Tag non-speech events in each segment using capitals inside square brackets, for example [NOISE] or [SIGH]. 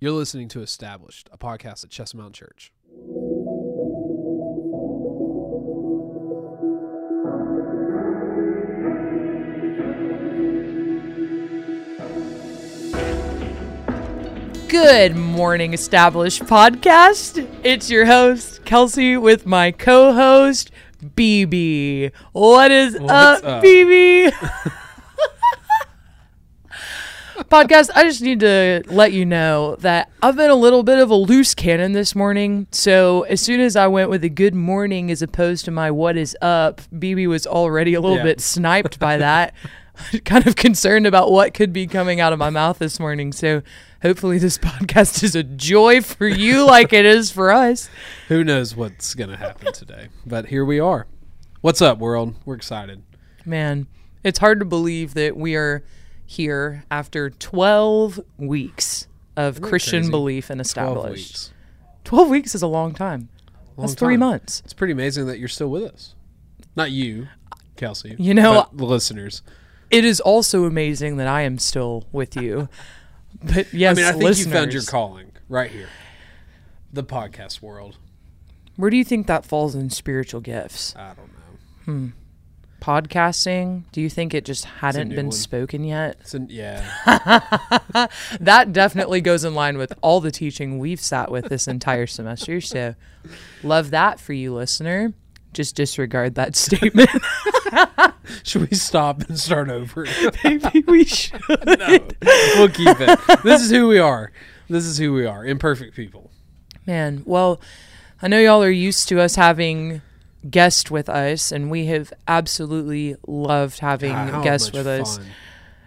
You're listening to Established, a podcast at Chestnut Mountain Church. Good morning, Established Podcast. It's your host, Kelsey, with my co host, BB. What is What's up, up? BB? [LAUGHS] Podcast, I just need to let you know that I've been a little bit of a loose cannon this morning. So as soon as I went with a good morning as opposed to my what is up, BB was already a little Yeah. bit sniped by that. [LAUGHS] kind of concerned about what could be coming out of my mouth this morning. So hopefully this podcast is a joy for you [LAUGHS] like it is for us. Who knows what's going to happen today? But here we are. What's up, world? We're excited. Man, it's hard to believe that we are here after 12 weeks of Isn't Christian belief and 12 established. weeks. 12 weeks is a long time. Long That's three time. months. It's pretty amazing that you're still with us. Not you, Kelsey. You know- the listeners. It is also amazing that I am still with you. [LAUGHS] But yes, I mean, I think you found your calling right here. The podcast world. Where do you think that falls in spiritual gifts? I don't know. Hmm. Podcasting? Do you think it just hadn't been one. spoken yet? Yeah. [LAUGHS] That definitely goes in line with all the teaching we've sat with this entire semester. So, love that for you, listener. Just disregard that [LAUGHS] statement. [LAUGHS] Should we stop and start over? Maybe we should. no. We'll keep it. This is who we are. This is who we are. Imperfect people. Man, well, I know y'all are used to us having guests with us, and we have absolutely loved having God, guests with us.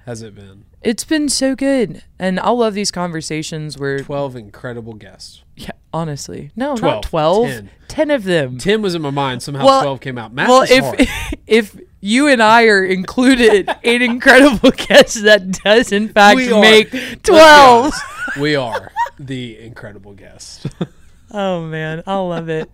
Has it been? It's been so good, and I love these conversations where, 12 incredible guests. yeah, honestly, no, 12, not 12, 10. 10 of them. 10 was in my mind. Somehow Well- 12 came out. Math well, if [LAUGHS] if you and I are included [LAUGHS] in incredible guests, that does in fact make twelve. we are the incredible guests. [LAUGHS] Oh man, I love it.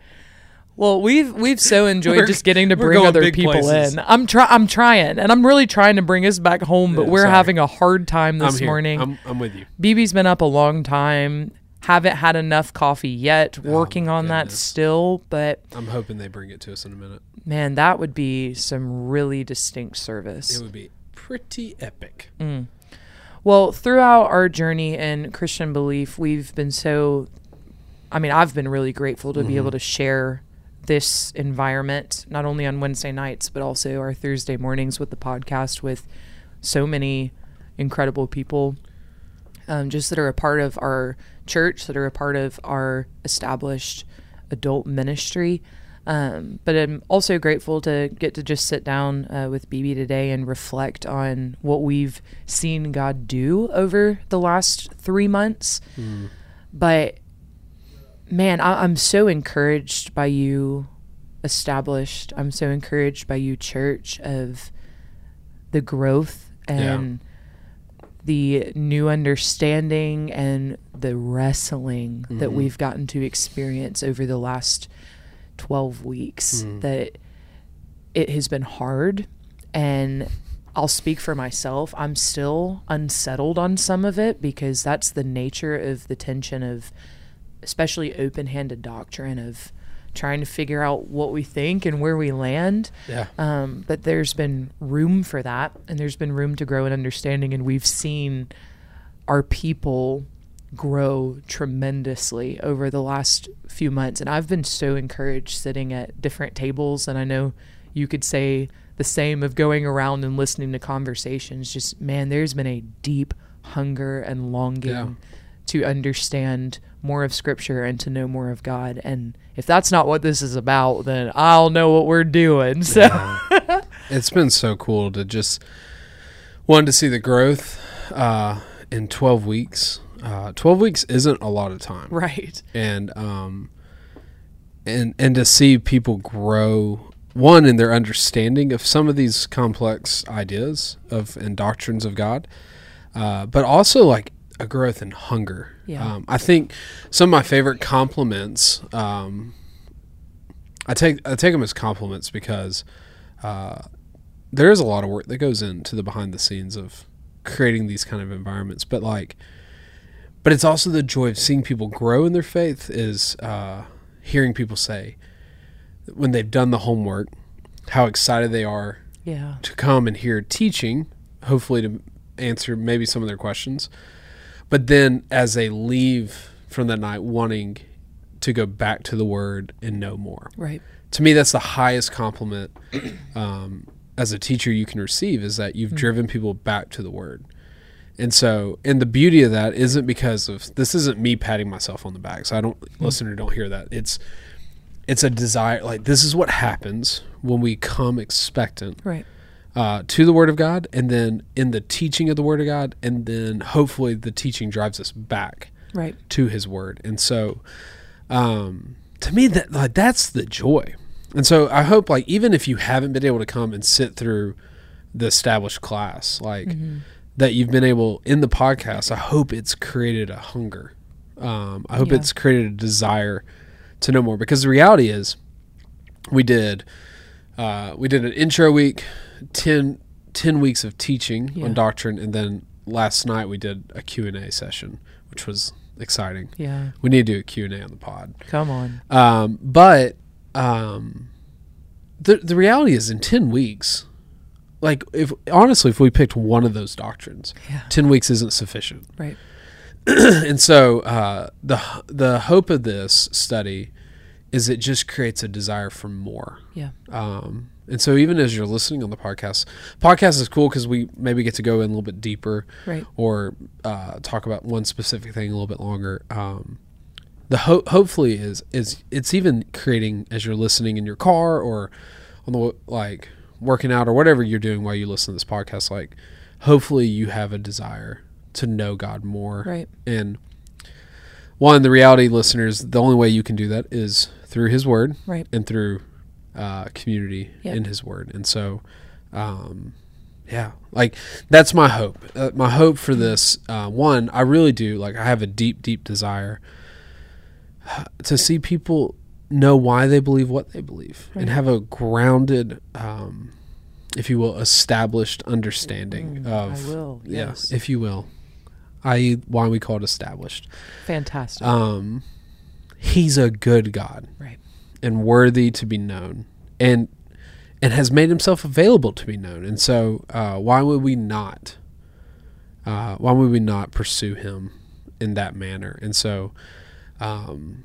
Well, we've we've so enjoyed just getting to bring other people places. in. I'm try I'm trying, and I'm really trying to bring us back home, but Yeah, we're sorry. having a hard time I'm this morning. I'm, I'm with you. BB's been up a long time. Haven't had enough coffee yet. Oh working Oh my on that still, but I'm hoping they bring it to us in a minute. man, that would be some really distinct service. It would be pretty epic. Mm. Well, throughout our journey in Christian belief, we've been so, I mean, I've been really grateful to be mm-hmm. able to share this environment, not only on Wednesday nights, but also our Thursday mornings with the podcast with so many incredible people um, just that are a part of our church, that are a part of our established adult ministry. Um, but I'm also grateful to get to just sit down uh, with BB today and reflect on what we've seen God do over the last three months. But man, I- I'm so encouraged by you, established. I'm so encouraged by you, church, of the growth and the new understanding and the wrestling that mm-hmm. we've gotten to experience over the last 12 weeks mm. that it has been hard and I'll speak for myself. I'm still unsettled on some of it because that's the nature of the tension of especially open-handed doctrine of trying to figure out what we think and where we land. Yeah. Um, but there's been room for that, and there's been room to grow in understanding, and we've seen our people grow tremendously over the last few months. And I've been so encouraged sitting at different tables, and I know you could say the same of going around and listening to conversations. Just man, there's been a deep hunger and longing Yeah. to understand more of Scripture and to know more of God. And if that's not what this is about, then I'll know what we're doing. So. [LAUGHS] It's been so cool to just one to see the growth uh, in 12 weeks. Uh, 12 weeks isn't a lot of time. Right. and um and and to see people grow one in their understanding of some of these complex ideas of and doctrines of God, uh, but also like a growth in hunger. Yeah. Um, I think some of my favorite compliments. Um, I take I take them as compliments because uh, there is a lot of work that goes into the behind the scenes of creating these kind of environments. But like but it's also the joy of seeing people grow in their faith. Is uh, hearing people say when they've done the homework, how excited they are Yeah. to come and hear teaching, hopefully to answer maybe some of their questions. But then as they leave from that night wanting to go back to the word and know more. Right. To me, that's the highest compliment [CLEARS THROAT] um, as a teacher you can receive is that you've driven people back to the word. And so, and the beauty of that isn't because of this isn't me patting myself on the back. So I don't listener don't hear that. It's it's a desire like this is what happens when we come expectant Right. Uh, to the Word of God, and then in the teaching of the Word of God, and then hopefully the teaching drives us back Right. to His Word. And so, um, to me, that like that's the joy. And so, I hope like even if you haven't been able to come and sit through the established class, like that you've been able in the podcast, I hope it's created a hunger. Um, I hope Yeah. it's created a desire to know more because the reality is, we did uh, we did an intro week, 10, 10 weeks of teaching Yeah. on doctrine, and then last night we did a Q and A session, which was exciting. Yeah. We need to do a Q and A on the pod. Come on. Um, but um, the the reality is, in ten weeks, like if honestly, if we picked one of those doctrines, Yeah. ten weeks isn't sufficient. Right. [CLEARS THROAT] and so uh, the the hope of this study is it just creates a desire for more. Yeah. Um, and so even as you're listening on the podcast, podcast is cool because we maybe get to go in a little bit deeper Right. or uh, talk about one specific thing a little bit longer. Um, the ho- hopefully is is it's even creating as you're listening in your car or on the like working out or whatever you're doing while you listen to this podcast. Like, hopefully you have a desire to know God more. Right. And one, the reality, listeners, the only way you can do that is through His Word Right. and through uh, community Yep. in His Word. And so, um, yeah, like that's my hope. Uh, my hope for this, uh, one, I really do like. I have a deep, deep desire to see people know why they believe what they believe and have a grounded, um, if you will, established understanding Mm, of I will. yeah, Yes. if you will, i.e., why we call it established. Fantastic. Um, he's a good God right. And worthy to be known, and and has made himself available to be known. And so, uh, why would we not? Uh, why would we not pursue him in that manner? And so, um,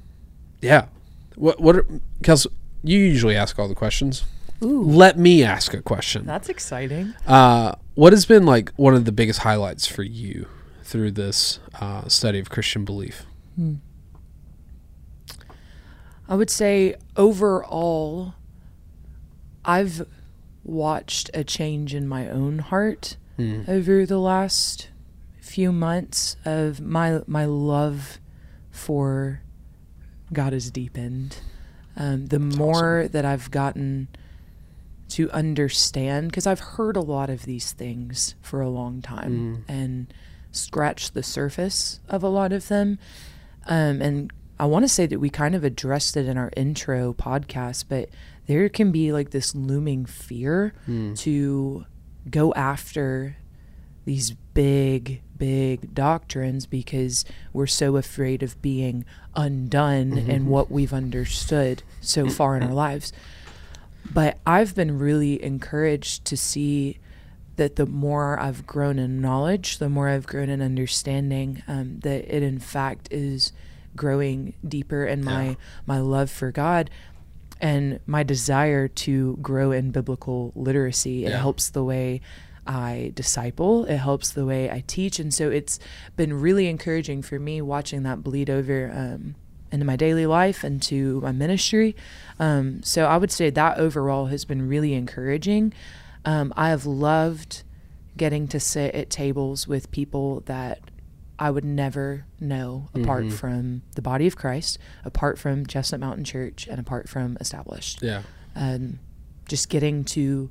yeah. What what, are, Kels? You usually ask all the questions. Ooh. Let me ask a question. That's exciting. Uh, what has been like one of the biggest highlights for you through this uh, study of Christian belief? I would say overall, I've watched a change in my own heart Hmm. over the last few months of my my love for God has deepened. Um, the more that I've gotten to understand, because I've heard a lot of these things for a long time and scratched the surface of a lot of them. Um, and I want to say that we kind of addressed it in our intro podcast, but there can be like this looming fear to go after these big, big doctrines because we're so afraid of being undone in what we've understood so far in our lives. But I've been really encouraged to see that the more I've grown in knowledge, the more I've grown in understanding, um, that it in fact is growing deeper in my Yeah. my love for God and my desire to grow in biblical literacy. It Yeah. helps the way I disciple. It helps the way I teach, and so it's been really encouraging for me watching that bleed over um, into my daily life and to my ministry. Um, so I would say that overall has been really encouraging. Um, I have loved getting to sit at tables with people that I would never know apart Mhm. from the body of Christ, apart from Chestnut Mountain Church, and apart from Established Yeah. um, just getting to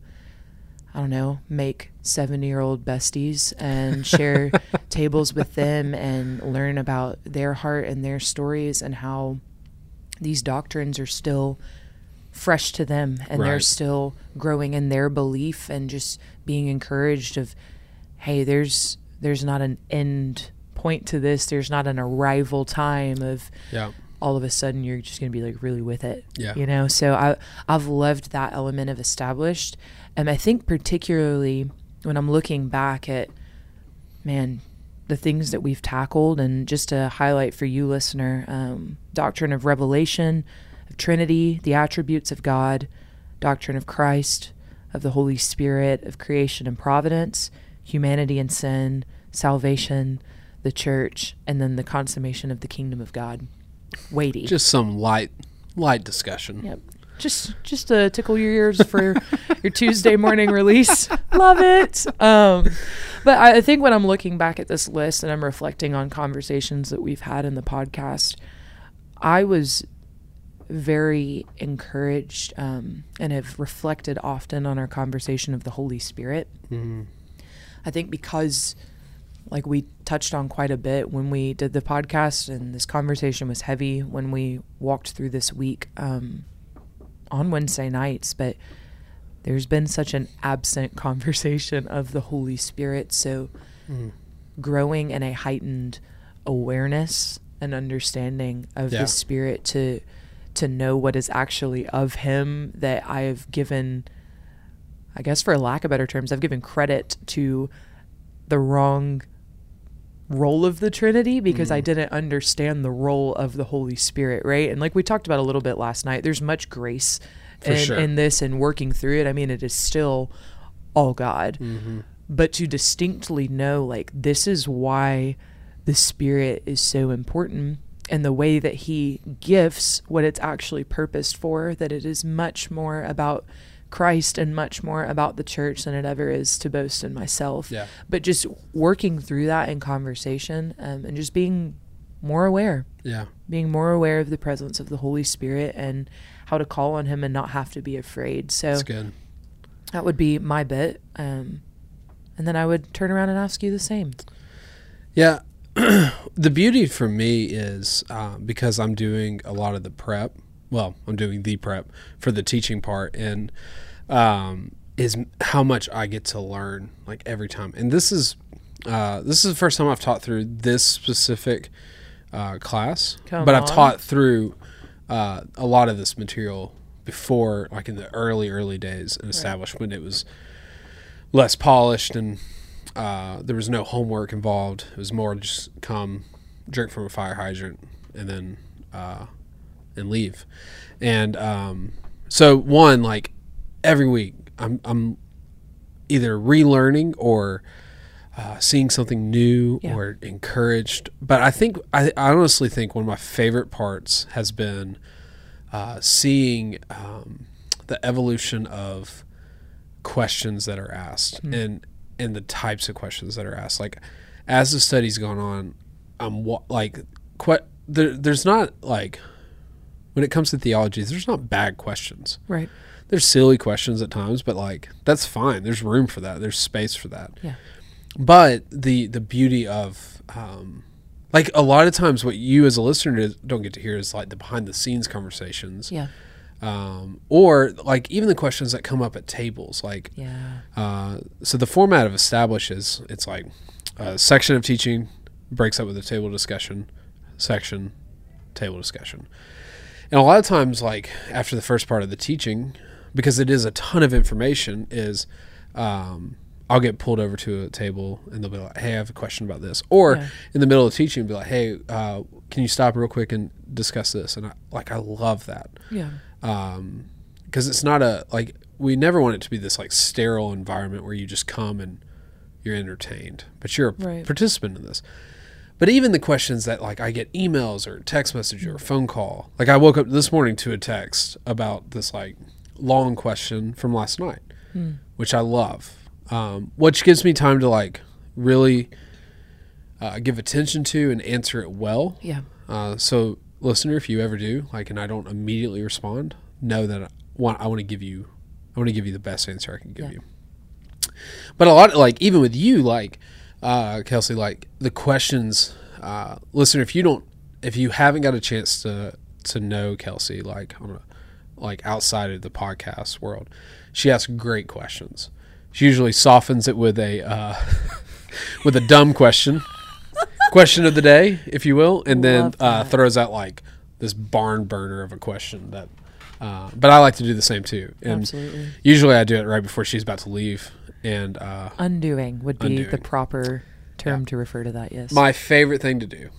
I don't know make seventy year old besties and share [LAUGHS] tables with them and learn about their heart and their stories and how these doctrines are still fresh to them and they're still growing in their belief and just being encouraged of hey there's there's not an end point to this. There's not an arrival time of Yeah. all of a sudden you're just going to be like really with it. Yeah. You know, so I I've loved that element of established, and I think particularly when I'm looking back at man the things that we've tackled, and just to highlight for you, listener, um, doctrine of revelation, of Trinity, the attributes of God, doctrine of Christ, of the Holy Spirit, of creation and providence, humanity and sin, salvation, the church, and then the consummation of the kingdom of God. Weighty. Just some light light discussion. Yep. Just just to tickle your ears for [LAUGHS] your Tuesday morning release. Love it. Um, but I think when I'm looking back at this list and I'm reflecting on conversations that we've had in the podcast, I was very encouraged um, and have reflected often on our conversation of the Holy Spirit. Mhm. I think because like we touched on quite a bit when we did the podcast and this conversation was heavy when we walked through this week um, on Wednesday nights, but there's been such an absent [LAUGHS] conversation of the Holy Spirit. So Mhm. growing in a heightened awareness and understanding of Yeah. the Spirit to to know what is actually of Him that I have given I guess for lack of better terms, I've given credit to the wrong role of the Trinity because I Mhm. didn't understand the role of the Holy Spirit, right? And like we talked about a little bit last night, there's much grace in, sure. in this and working through it. I mean, it is still all God. Mhm. But to distinctly know, like, this is why the Spirit is so important and the way that He gifts what it's actually purposed for, that it is much more about Christ and much more about the church than it ever is to boast in myself. Yeah. But just working through that in conversation um, and just being more aware, Yeah. being more aware of the presence of the Holy Spirit and how to call on Him and not have to be afraid. So That's good. that would be my bit. Um, and then I would turn around and ask you the same. Yeah. [CLEARS THROAT] the beauty for me is uh, because I'm doing a lot of the prep. Well, I'm doing the prep for the teaching part, and um, is how much I get to learn like every time. And this is uh, this is the first time I've taught through this specific uh, class, Come but I've taught through uh, a lot of this material before, like in the early early days and establishment. when it was less polished and uh, there was no homework involved. It was more just come, drink from a fire hydrant, and then uh, and leave. And um, so one like every week, I'm I'm either relearning or uh, seeing something new Yeah. or encouraged. But I think I, I honestly think one of my favorite parts has been uh, seeing um, the evolution of questions that are asked and and the types of questions that are asked. Like as the study's gone on, I'm like que- there, there's not like when it comes to theology, there's not bad questions. Right. There's silly questions at times, but like that's fine. There's room for that. There's space for that. Yeah. But the the beauty of um, like a lot of times, what you as a listener don't get to hear is like the behind the scenes conversations, Yeah. um, or like even the questions that come up at tables. Like, Yeah. uh, so the format of establishes it's like a section of teaching breaks up with a table discussion, section, table discussion. And a lot of times, like after the first part of the teaching, because it is a ton of information, is um, I'll get pulled over to a table and they'll be like, "Hey, I have a question about this," or Yeah. in the middle of teaching, be like, "Hey, uh, can you stop real quick and discuss this?" And I, like I love that Yeah. um because it's not a like we never want it to be this like sterile environment where you just come and you're entertained but you're a Right. participant in this but even the questions that like i get emails or text message or phone call like i woke up this morning to a text about this like long question from last night Hmm. which i love um, which gives me time to like really uh, give attention to and answer it well Yeah. uh, so, listener, if you ever do like, and I don't immediately respond, know that I want I want to give you I want to give you the best answer I can give Yeah. you. But a lot, like even with you, like uh, Kelsey, like the questions, uh, listener, if you don't, if you haven't got a chance to to know Kelsey, like on a like outside of the podcast world, she asks great questions. She usually softens it with a uh, [LAUGHS] with a dumb question. question of the day, if you will, and then uh, throws out like this barn burner of a question that. Uh, but I like to do the same too, and Absolutely. usually I do it right before she's about to leave. And uh, Undoing would be the proper term Yeah. to refer to that. Yes. my favorite thing to do.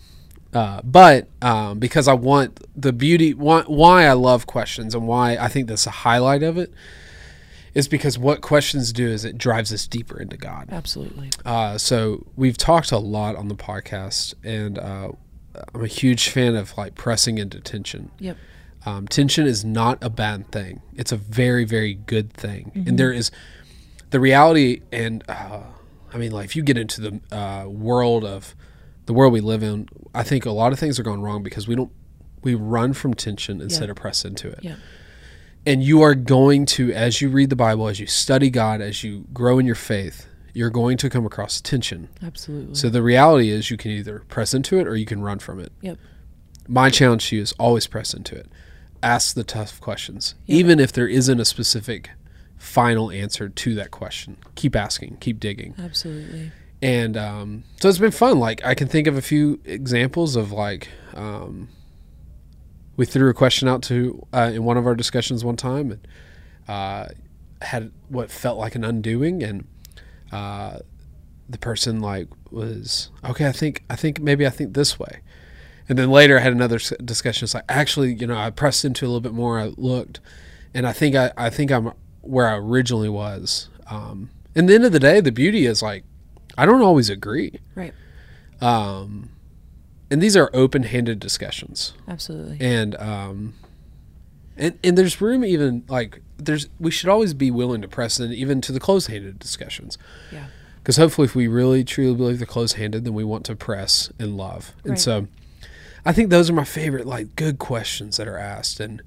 Uh, but um, because I want the beauty, why, why I love questions and why I think that's a highlight of it is because what questions do is it drives us deeper into God. Absolutely. Uh, so we've talked a lot on the podcast, and uh, I'm a huge fan of like pressing into tension. Yep. Um, tension is not a bad thing. It's a very, very good thing. Mm-hmm. And there is the reality, and uh, I mean, like if you get into the uh, world of the world we live in, I think a lot of things are going wrong because we don't we run from tension instead of press into it. Yeah. And you are going to, as you read the Bible, as you study God, as you grow in your faith, you're going to come across tension. Absolutely. So the reality is, you can either press into it or you can run from it. yep. My challenge to you is always press into it. Ask the tough questions, Yep. even if there isn't a specific final answer to that question. Keep asking, keep digging, Absolutely. and um, so it's been fun. Like I can think of a few examples of like um, we threw a question out to uh, in one of our discussions one time and uh, had what felt like an undoing, and uh, the person like was okay. I think I think maybe I think this way. And then later, I had another discussion. It's like actually, you know, I pressed into a little bit more. I looked, and I think I, I think I'm where I originally was. Um, and the end of the day, the beauty is like I don't always agree. Right. Um, and these are open-handed discussions, Absolutely. and um, and and there's room even like there's we should always be willing to press in even to the close handed discussions. yeah. Because hopefully, if we really truly believe they're close-handed, then we want to press and love. And so, I think those are my favorite, like good questions that are asked, and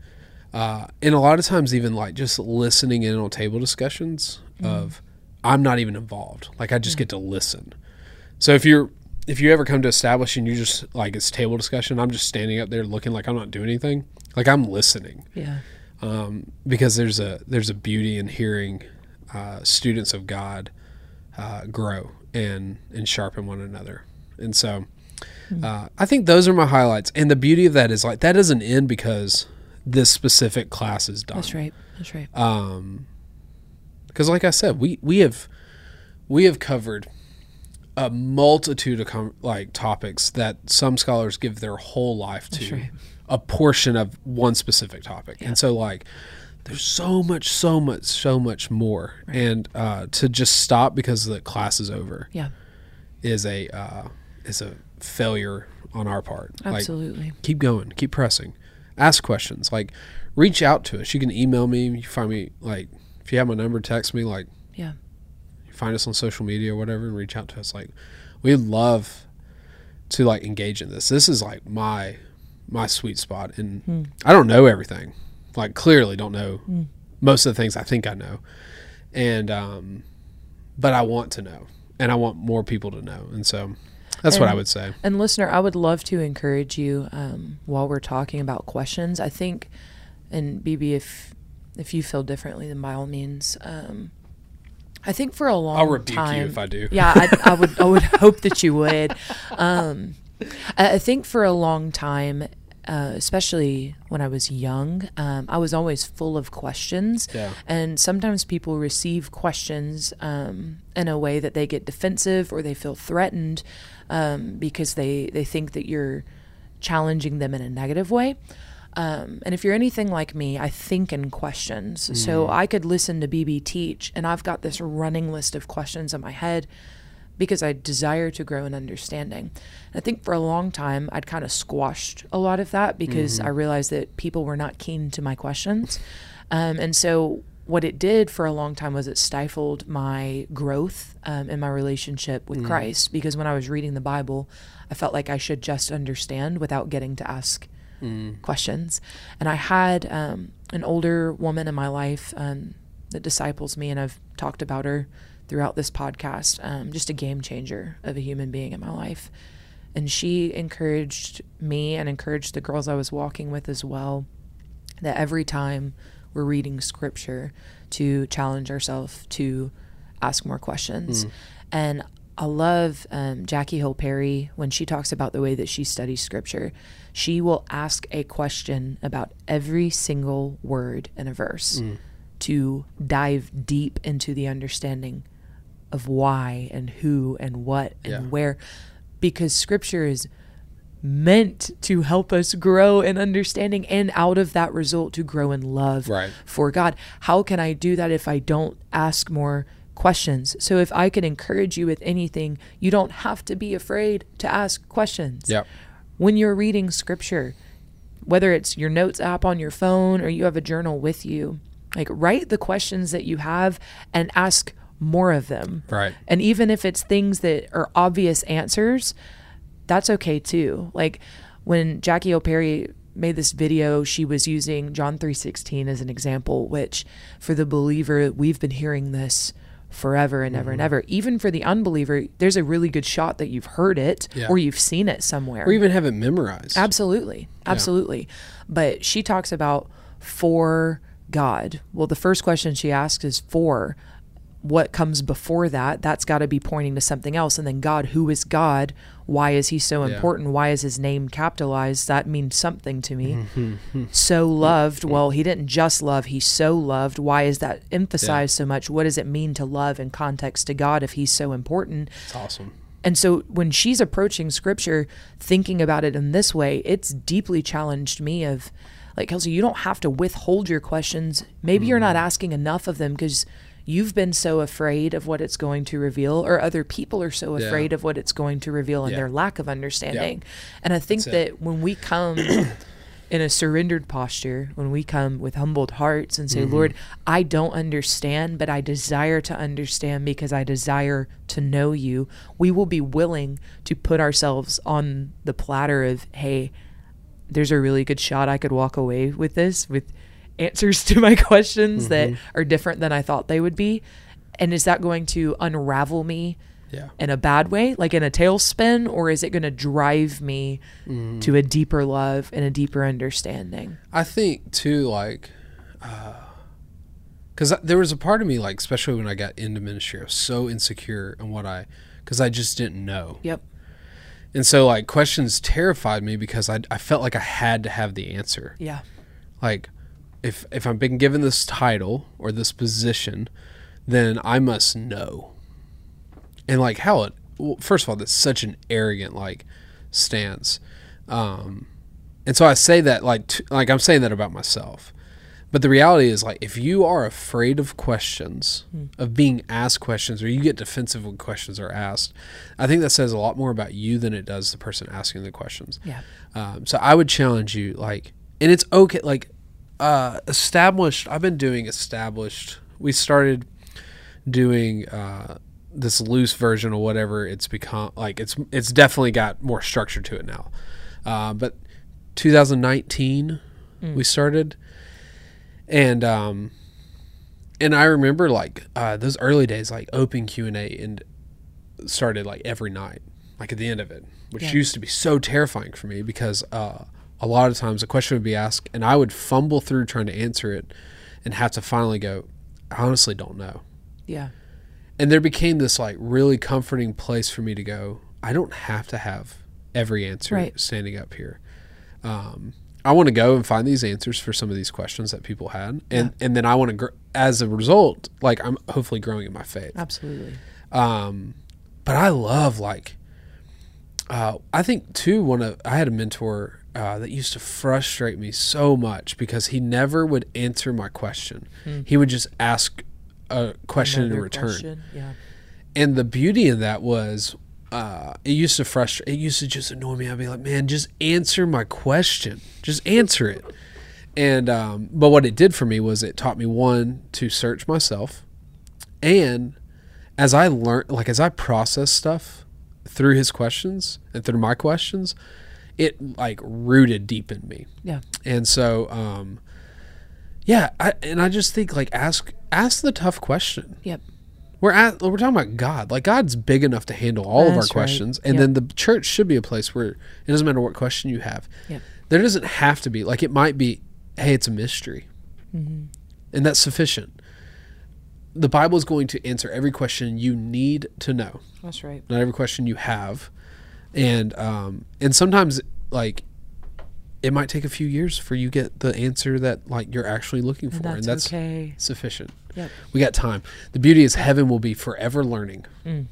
uh, and a lot of times even like just listening in on table discussions of I'm not even involved, like I just get to listen. So if you're if you ever come to establish and you just like it's table discussion, I'm just standing up there looking like I'm not doing anything, like I'm listening. Yeah. um, because there's a there's a beauty in hearing uh, students of God uh, grow and and sharpen one another, and so uh, I think those are my highlights. And the beauty of that is like that doesn't end because this specific class is done. That's right. That's right. Um, because like I said, we we have we have covered a multitude of com- like topics that some scholars give their whole life That's to right. a portion of one specific topic, and so like there's so much, so much, so much more, and uh, to just stop because the class is over Yeah. is a uh, is a failure on our part. Like Absolutely. keep going, keep pressing, ask questions, like reach out to us. You can email me. You find me like if you have my number, text me. Like yeah. you find us on social media or whatever, and reach out to us. Like we love to like engage in this. This is like my my sweet spot, and Hmm. I don't know everything. Like clearly, don't know Hmm. most of the things I think I know, and um, but I want to know, and I want more people to know, and so that's what I would say. And listener, I would love to encourage you um, while we're talking about questions. I think, and BB, if if you feel differently, then by all means. Um, I think for a long time I'll rebuke time, you if I do. yeah, I, I would. I would [LAUGHS] hope that you would. Um, I, I think for a long time, uh, especially when I was young, um, I was always full of questions. Yeah. And sometimes people receive questions um, in a way that they get defensive or they feel threatened um, because they, they think that you're challenging them in a negative way. Um, and if you're anything like me, I think in questions. So I could listen to BB teach, and I've got this running list of questions in my head because I desire to grow in understanding. And I think for a long time, I'd kind of squashed a lot of that because I realized that people were not keen to my questions. Um, and so, what it did for a long time was it stifled my growth um, in my relationship with Christ because when I was reading the Bible, I felt like I should just understand without getting to ask questions. And I had um, an older woman in my life um, that disciples me, and I've talked about her throughout this podcast, um, just a game changer of a human being in my life. And she encouraged me and encouraged the girls I was walking with as well that every time we're reading scripture to challenge ourselves to ask more questions. And I love um, Jackie Hill Perry when she talks about the way that she studies scripture. She will ask a question about every single word in a verse Mm. to dive deep into the understanding of why and who and what and Yeah. where, because scripture is meant to help us grow in understanding and out of that result to grow in love Right. for God. How can I do that if I don't ask more questions? So if I can encourage you with anything, you don't have to be afraid to ask questions. Yep. When you're reading scripture, whether it's your notes app on your phone or you have a journal with you, like write the questions that you have and ask more of them. Right. And even if it's things that are obvious answers, that's okay too. Like when Jackie Hill Perry made this video, she was using John 3:16 as an example, which for the believer, we've been hearing this forever and ever and Mm-hmm. ever. Even for the unbeliever, there's a really good shot that you've heard it Yeah. or you've seen it somewhere. Or even have it memorized. Absolutely. Absolutely. But she talks about for God. Well, the first question she asks is for what comes before that. That's got to be pointing to something else. And then God, who is God? Why is he so Yeah. important? Why is his name capitalized? That means something to me. Mm-hmm. [LAUGHS] so loved. Well, he didn't just love, he so loved. Why is that emphasized so much? What does it mean to love in context to God if he's so important? It's awesome. And so when she's approaching scripture, thinking about it in this way, it's deeply challenged me of like, Kelsey, you don't have to withhold your questions. Maybe you're not asking enough of them because you've been so afraid of what it's going to reveal, or other people are so Yeah. afraid of what it's going to reveal and Yeah. their lack of understanding. And I think That's it. that when we come [CLEARS THROAT] in a surrendered posture, when we come with humbled hearts and say, Mm-hmm. Lord, I don't understand, but I desire to understand because I desire to know you, we will be willing to put ourselves on the platter of, hey, there's a really good shot I could walk away with this, with answers to my [LAUGHS] questions that Mm-hmm. are different than I thought they would be. And is that going to unravel me Yeah. in a bad way, like in a tailspin, or is it going to drive me Mm. to a deeper love and a deeper understanding? I think too, like, because there was a part of me, like, especially when I got into ministry, I was so insecure in what I, because I just didn't know, Yep. and so like questions terrified me because I I felt like I had to have the answer. Yeah. Like, if if I'm being given this title or this position, then I must know. And like how it, well, first of all, that's such an arrogant like stance. Um, and so I say that like t- like I'm saying that about myself. But the reality is like if you are afraid of questions, of being asked questions or you get defensive when questions are asked, I think that says a lot more about you than it does the person asking the questions. Yeah. Um, so I would challenge you, like, and it's okay, like, uh, established. I've been doing established. We started doing uh, this loose version of whatever it's become. Like, it's it's definitely got more structure to it now. Uh, but 2019, we started, and um, and I remember like uh, those early days, like open Q and A, and started like every night, like at the end of it, which Yeah. used to be so terrifying for me because uh, a lot of times a question would be asked and I would fumble through trying to answer it and have to finally go, I honestly don't know. Yeah. And there became this like really comforting place for me to go, I don't have to have every answer Right. standing up here. Um, I want to go and find these answers for some of these questions that people had, and and then I want to, gr- as a result, like I'm hopefully growing in my faith. Absolutely. Um, but I love like, uh, I think too. One of I had a mentor uh, that used to frustrate me so much because he never would answer my question. He would just ask a question in return. question. Yeah. And the beauty in that was, uh, it used to frustrate. It used to just annoy me. I'd be like, man, just answer my question. Just answer it. And um, but what it did for me was it taught me one to search myself, and as I learned, like as I process stuff through his questions and through my questions, it like rooted deep in me. Yeah. And so, um, yeah, I, and I just think like ask ask the tough question. Yep. We're at we're talking about God. Like God's big enough to handle all of our right. questions, and Yep. then the church should be a place where it doesn't matter what question you have. Yep. There doesn't have to be like it might be. Hey, it's a mystery, Mm-hmm. and that's sufficient. the Bible is going to answer every question you need to know, That's right. not every question you have, and um, and sometimes like it might take a few years for you get the answer that like you're actually looking for, And that's, and that's okay. sufficient. Yep. We got time. The beauty is heaven will be forever learning. Mm.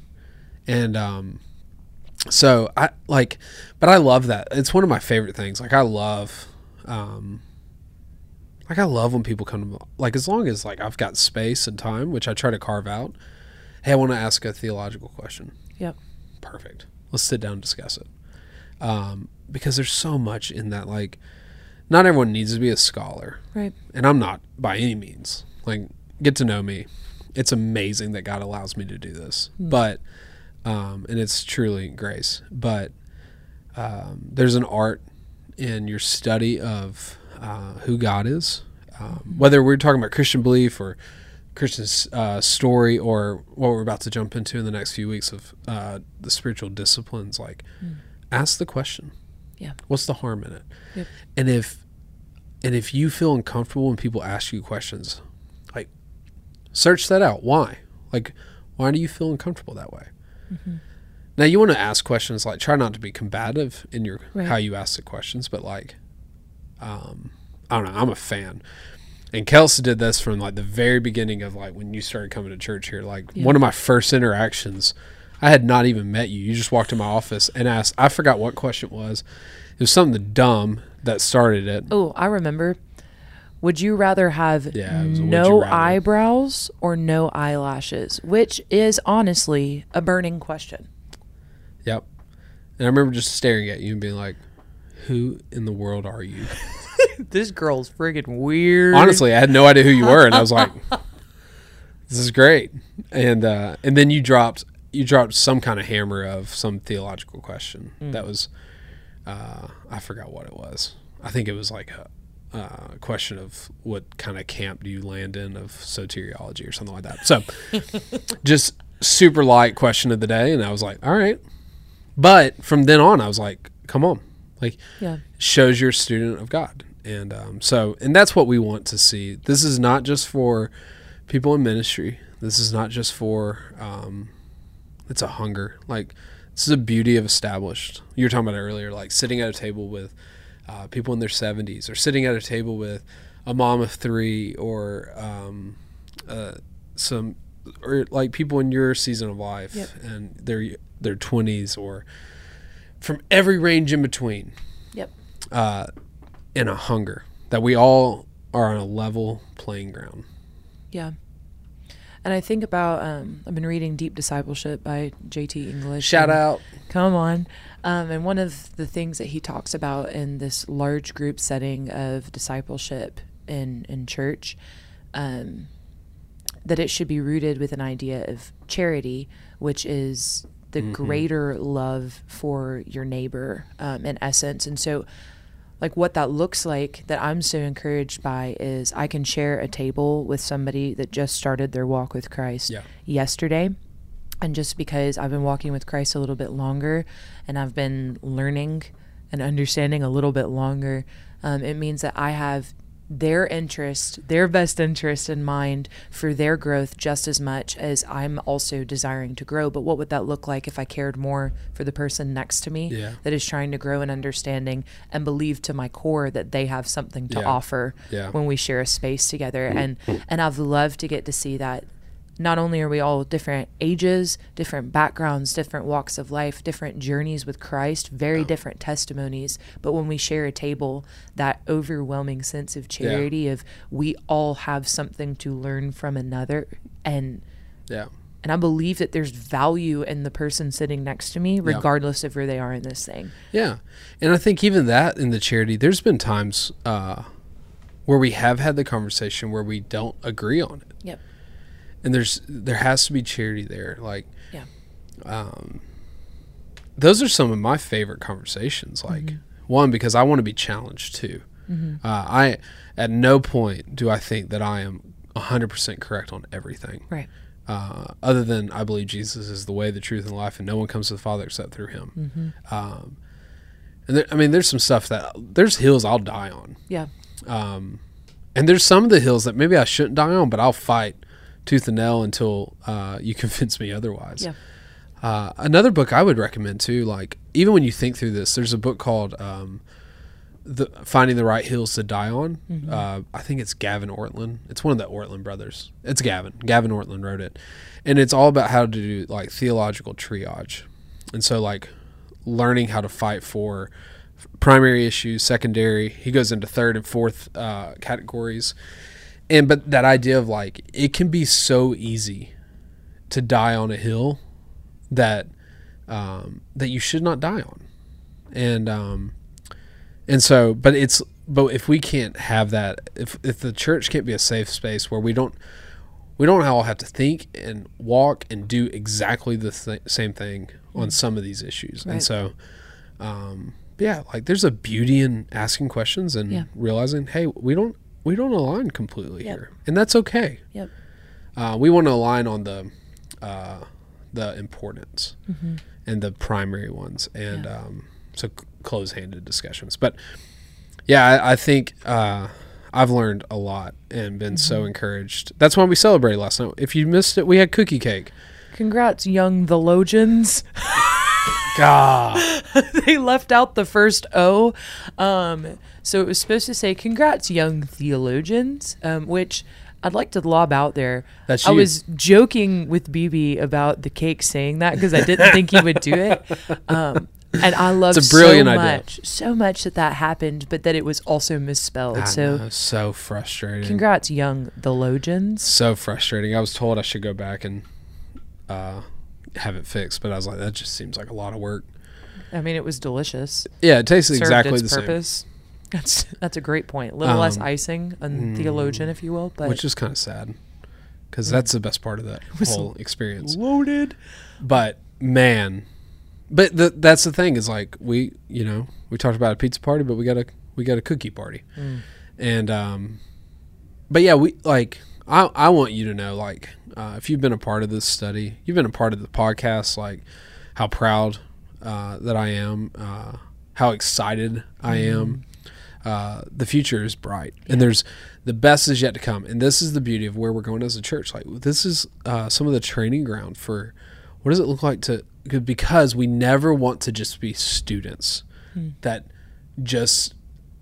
And um so I like but I love that. It's one of my favorite things. Like I love um like I love when people come to like as long as like I've got space and time, which I try to carve out. Hey, I want to ask a theological question. Yep. Perfect. Let's sit down and discuss it. Um because there's so much in that like not everyone needs to be a scholar Right. and I'm not by any means. Like, get to know me. It's amazing that God allows me to do this, but um, and it's truly grace. But um, there's an art in your study of uh, who God is, um, whether we're talking about Christian belief or Christian uh, story or what we're about to jump into in the next few weeks of uh, the spiritual disciplines. Like, ask the question. Yeah. What's the harm in it? Yep. And if and if you feel uncomfortable when people ask you questions, like search that out. Why? Like, why do you feel uncomfortable that way? Mm-hmm. Now you want to ask questions like try not to be combative in your Right. how you ask the questions, but like, um, I don't know. I'm a fan, and Kelsey did this from like the very beginning of like when you started coming to church here. Like Yeah. one of my first interactions, I had not even met you. You just walked in my office and asked. I forgot what question it was. It was something dumb that started it. Oh, I remember. Would you rather have Yeah, it was a no rather. eyebrows or no eyelashes? Which is honestly a burning question. Yep. And I remember just staring at you and being like, "Who in the world are you?" [LAUGHS] [LAUGHS] This girl's friggin' weird. Honestly, I had no idea who you were, and I was like, [LAUGHS] "This is great." And uh, and then you dropped you dropped some kind of hammer of some theological question that was uh, I forgot what it was. I think it was like a. Uh, question of what kind of camp do you land in of soteriology or something like that. So, [LAUGHS] just super light question of the day, and I was like, all right. But from then on, I was like, come on, like yeah. Shows you're a student of God. And um, so, and that's what we want to see. This is not just for people in ministry. This is not just for, um, it's a hunger. Like, this is a beauty of established. You were talking about earlier, like sitting at a table with uh, people in their 70s or sitting at a table with a mom of three or um, uh, some, or like people in your season of life Yep. and their, their 20s or from every range in between. Uh, and a hunger that we all are on a level playing ground. Yeah. And I think about um, I've been reading Deep Discipleship by J.T. English. Shout out. Come on. Um, and one of the things that he talks about in this large group setting of discipleship in, in church, um, that it should be rooted with an idea of charity, which is the greater love for your neighbor um, in essence. And so, like, what that looks like that I'm so encouraged by is I can share a table with somebody that just started their walk with Christ Yeah. yesterday. And just because I've been walking with Christ a little bit longer and I've been learning and understanding a little bit longer, um, it means that I have their interest, their best interest in mind for their growth just as much as I'm also desiring to grow. But what would that look like if I cared more for the person next to me Yeah. that is trying to grow in understanding and believe to my core that they have something to Yeah. offer Yeah. when we share a space together? Mm. And and I've loved to get to see that not only are we all different ages, different backgrounds, different walks of life, different journeys with Christ, very different testimonies, but when we share a table, that overwhelming sense of charity of we all have something to learn from another and Yeah. and I believe that there's value in the person sitting next to me regardless of where they are in this thing. Yeah. And I think even that in the charity, there's been times uh, where we have had the conversation where we don't agree on it. Yep. And there's there has to be charity there. Like Yeah. um, those are some of my favorite conversations. Like one because I want to be challenged too. Uh, I at no point do I think that I am 100% correct on everything. Right. uh, other than I believe Jesus is the way, the truth, and life, and no one comes to the Father except through Him. Um, and there, I mean, there's some stuff that there's hills I'll die on, Yeah. um, and there's some of the hills that maybe I shouldn't die on, but I'll fight tooth and nail until uh, you [LAUGHS] convince me otherwise. Yeah. Uh, another book I would recommend too, like even when you think through this, there's a book called um, "The Finding the Right Hills to Die On." Mm-hmm. Uh, I think it's Gavin Ortlund. It's one of the Ortlund brothers. It's Gavin. Gavin Ortlund wrote it, and it's all about how to do like theological triage, and so like learning how to fight for primary issues, secondary. He goes into third and fourth uh, categories, and but that idea of like it can be so easy to die on a hill that um, that you should not die on, and um, and so, but it's but if we can't have that, if if the church can't be a safe space where we don't we don't all have to think and walk and do exactly the th- same thing on some of these issues, Right. and so. Um, yeah, like there's a beauty in asking questions and Yeah. realizing, hey, we don't we don't align completely Yep. here, and that's okay. Yep. Uh, we want to align on the uh, the importance Mm-hmm. and the primary ones, and Yeah. um, so c- close-handed discussions. But yeah, I, I think uh, I've learned a lot and been so Mm-hmm. encouraged. That's why we celebrated last night. If you missed it, we had cookie cake. Congrats, young theologians. [LAUGHS] God, [LAUGHS] they left out the first O. Um, so it was supposed to say, Congrats, young theologians, um, which I'd like to lob out there. That's I you. was joking with BB about the cake saying that because I didn't think he would do it. [LAUGHS] Um, and I love It's a brilliant so idea. much, so much that that happened, but that it was also misspelled. I so know, so frustrating. congrats, young theologians. so frustrating. I was told I should go back and uh, have it fixed, but I was like, that just seems like a lot of work. I mean, it was delicious. Yeah, it tastes Served exactly its the same. purpose. [LAUGHS] That's that's a great point. A little less Um, icing on theologian, if you will, but which is kind of sad because that's the best part of that [LAUGHS] whole experience. loaded. But man, but the, that's the thing is like we, you know, we talked about a pizza party, but we got a we got a cookie party, Mm. and um, but yeah, we like I I want you to know like uh, if you've been a part of this study, you've been a part of the podcast, like how proud uh, that I am, uh, how excited I am. Uh, the future is bright, and there's the best is yet to come. And this is the beauty of where we're going as a church. Like this is uh, some of the training ground for what does it look like to because we never want to just be students that just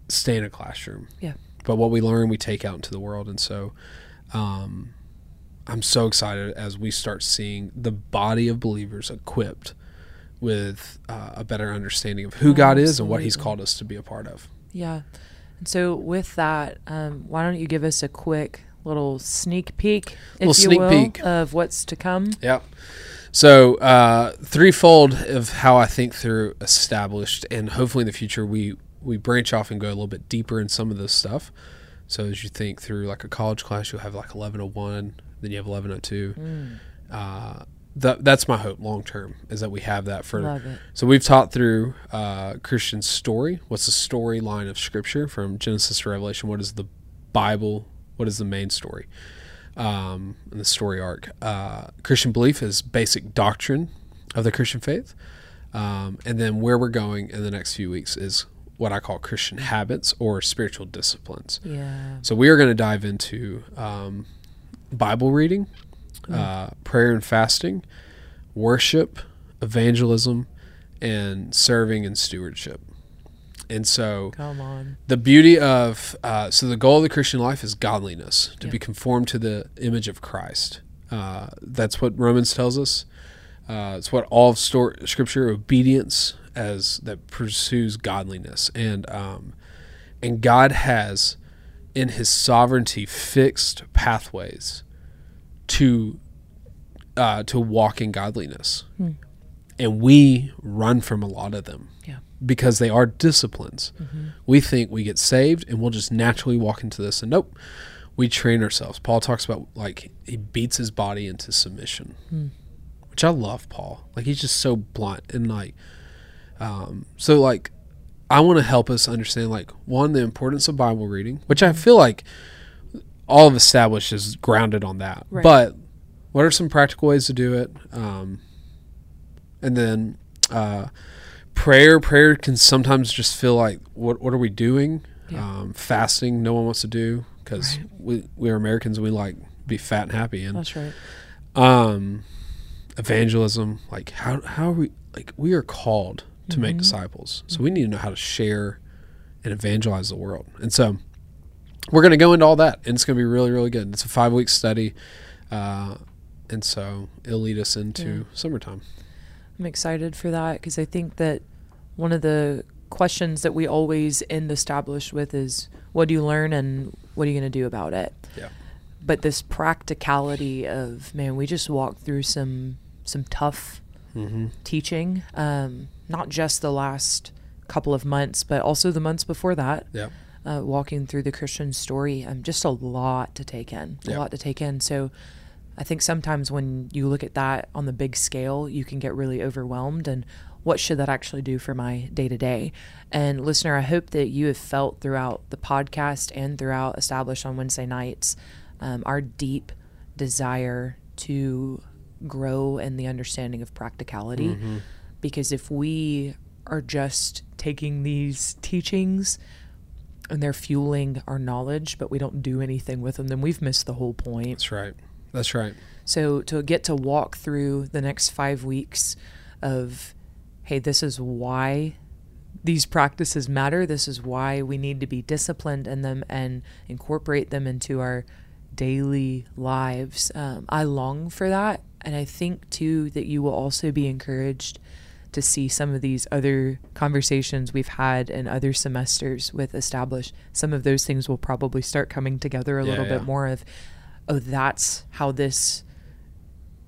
stay in a classroom. Yeah. But what we learn, we take out into the world, and so um, I'm so excited as we start seeing the body of believers equipped with uh, a better understanding of who God is and what He's called us to be a part of. Yeah. And so with that, um, why don't you give us a quick little sneak peek, if Little you sneak will, peek. of what's to come? Yeah. So uh, threefold of how I think through established, and hopefully in the future we we branch off and go a little bit deeper in some of this stuff. So as you think through like a college class, you'll have like eleven oh one, then you have eleven oh two. Mm. Uh, that that's my hope long term is that we have that for. So we've taught through uh, Christian story. What's the storyline of Scripture from Genesis to Revelation? What is the Bible? What is the main story? Um, and the story arc. Uh, Christian belief is basic doctrine of the Christian faith, um, and then where we're going in the next few weeks is what I call Christian habits or spiritual disciplines. Yeah. So we are going to dive into um, Bible reading, uh, prayer and fasting, worship, evangelism, and serving and stewardship. And so Come on. the beauty of uh, so the goal of the Christian life is godliness to Yeah. be conformed to the image of Christ. Uh, that's what Romans tells us. Uh, it's what all of stor- Scripture obedience as that pursues godliness, and um, and God has in His sovereignty fixed pathways to uh, to walk in godliness, Hmm. and we run from a lot of them Yeah. because they are disciplines. Mm-hmm. We think we get saved and we'll just naturally walk into this, and nope, we train ourselves. Paul talks about like he beats his body into submission, Hmm. which I love. Paul, like he's just so blunt and like, um, so like, I want to help us understand like one the importance of Bible reading, which I feel like all of established is grounded on that, Right. but what are some practical ways to do it? Um, and then uh, prayer prayer can sometimes just feel like what what are we doing Yeah. um, fasting no one wants to do because Right. we we are americans we like be fat and happy and That's right. um evangelism like how how are we like we are called to make Mhm. disciples so we need to know how to share and evangelize the world and so we're going to go into all that and it's going to be really really good it's a five week study uh and so it'll lead us into Yeah. summertime I'm excited for that because I think that one of the questions that we always end established with is what do you learn and what are you going to do about it? Yeah. But this practicality of man, we just walked through some some tough mm-hmm. teaching, um, not just the last couple of months, but also the months before that. yeah uh, walking through the Christian story. Um, just a lot to take in, a Yeah. lot to take in. So I think sometimes when you look at that on the big scale, you can get really overwhelmed. And what should that actually do for my day to day? And listener, I hope that you have felt throughout the podcast and throughout Established on Wednesday nights um, our deep desire to grow in the understanding of practicality. Mm-hmm. Because if we are just taking these teachings and they're fueling our knowledge, but we don't do anything with them, then we've missed the whole point. that's right that's right So to get to walk through the next five weeks of, hey, this is why these practices matter. This is why we need to be disciplined in them and incorporate them into our daily lives. Um, I long for that. And I think too that you will also be encouraged to see some of these other conversations we've had in other semesters with established. Some of those things will probably start coming together a Yeah, little yeah. bit more of, oh, that's how this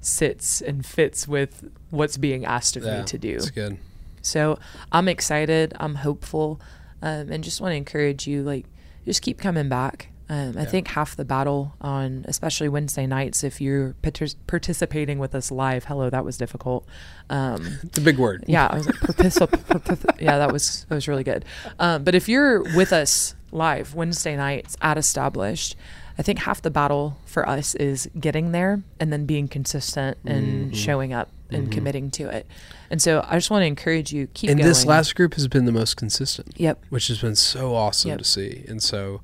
sits and fits with what's being asked of yeah me to do. it's good So I'm excited. I'm hopeful, um, and just want to encourage you. Like, just keep coming back. Um, I Yeah. think half the battle on, especially Wednesday nights, if you're partic- participating with us live. Hello, that was difficult. Um, it's a big word [LAUGHS] yeah, I was like, particip- [LAUGHS] yeah, that was that was really good. Um, but if you're with us live Wednesday nights at Established, I think half the battle for us is getting there and then being consistent and Mhm. showing up and Mhm. committing to it. And so I just want to encourage you keep and going. this last group has been the most consistent yep, which has been so awesome Yep. to see. And so,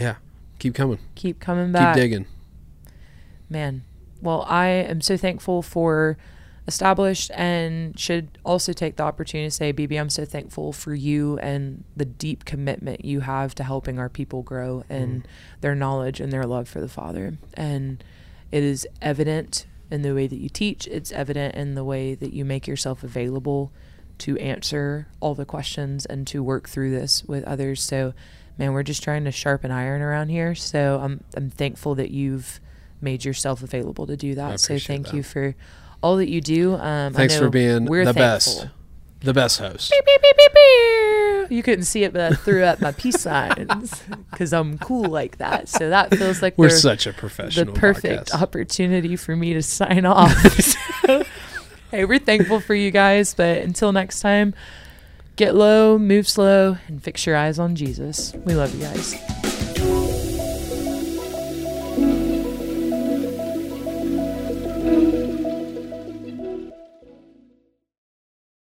yeah, keep coming, keep coming back. keep digging. Man, well, I am so thankful for established and should also take the opportunity to say, BB, I'm so thankful for you and the deep commitment you have to helping our people grow in mm. their knowledge and their love for the Father. And it is evident in the way that you teach, it's evident in the way that you make yourself available to answer all the questions and to work through this with others. So, man, we're just trying to sharpen iron around here. So I'm I'm thankful that you've made yourself available to do that. So thank that. you for all that you do. Um, Thanks for being we're the thankful. best, the best host. Beep, beep, beep, beep, beep. You couldn't see it, but I threw up my peace signs [LAUGHS] because I'm cool like that. So that feels like We're the, such a professional. the perfect podcast. opportunity for me to sign off. So, [LAUGHS] [LAUGHS] hey, we're thankful for you guys, but until next time, get low, move slow, and fix your eyes on Jesus. We love you guys.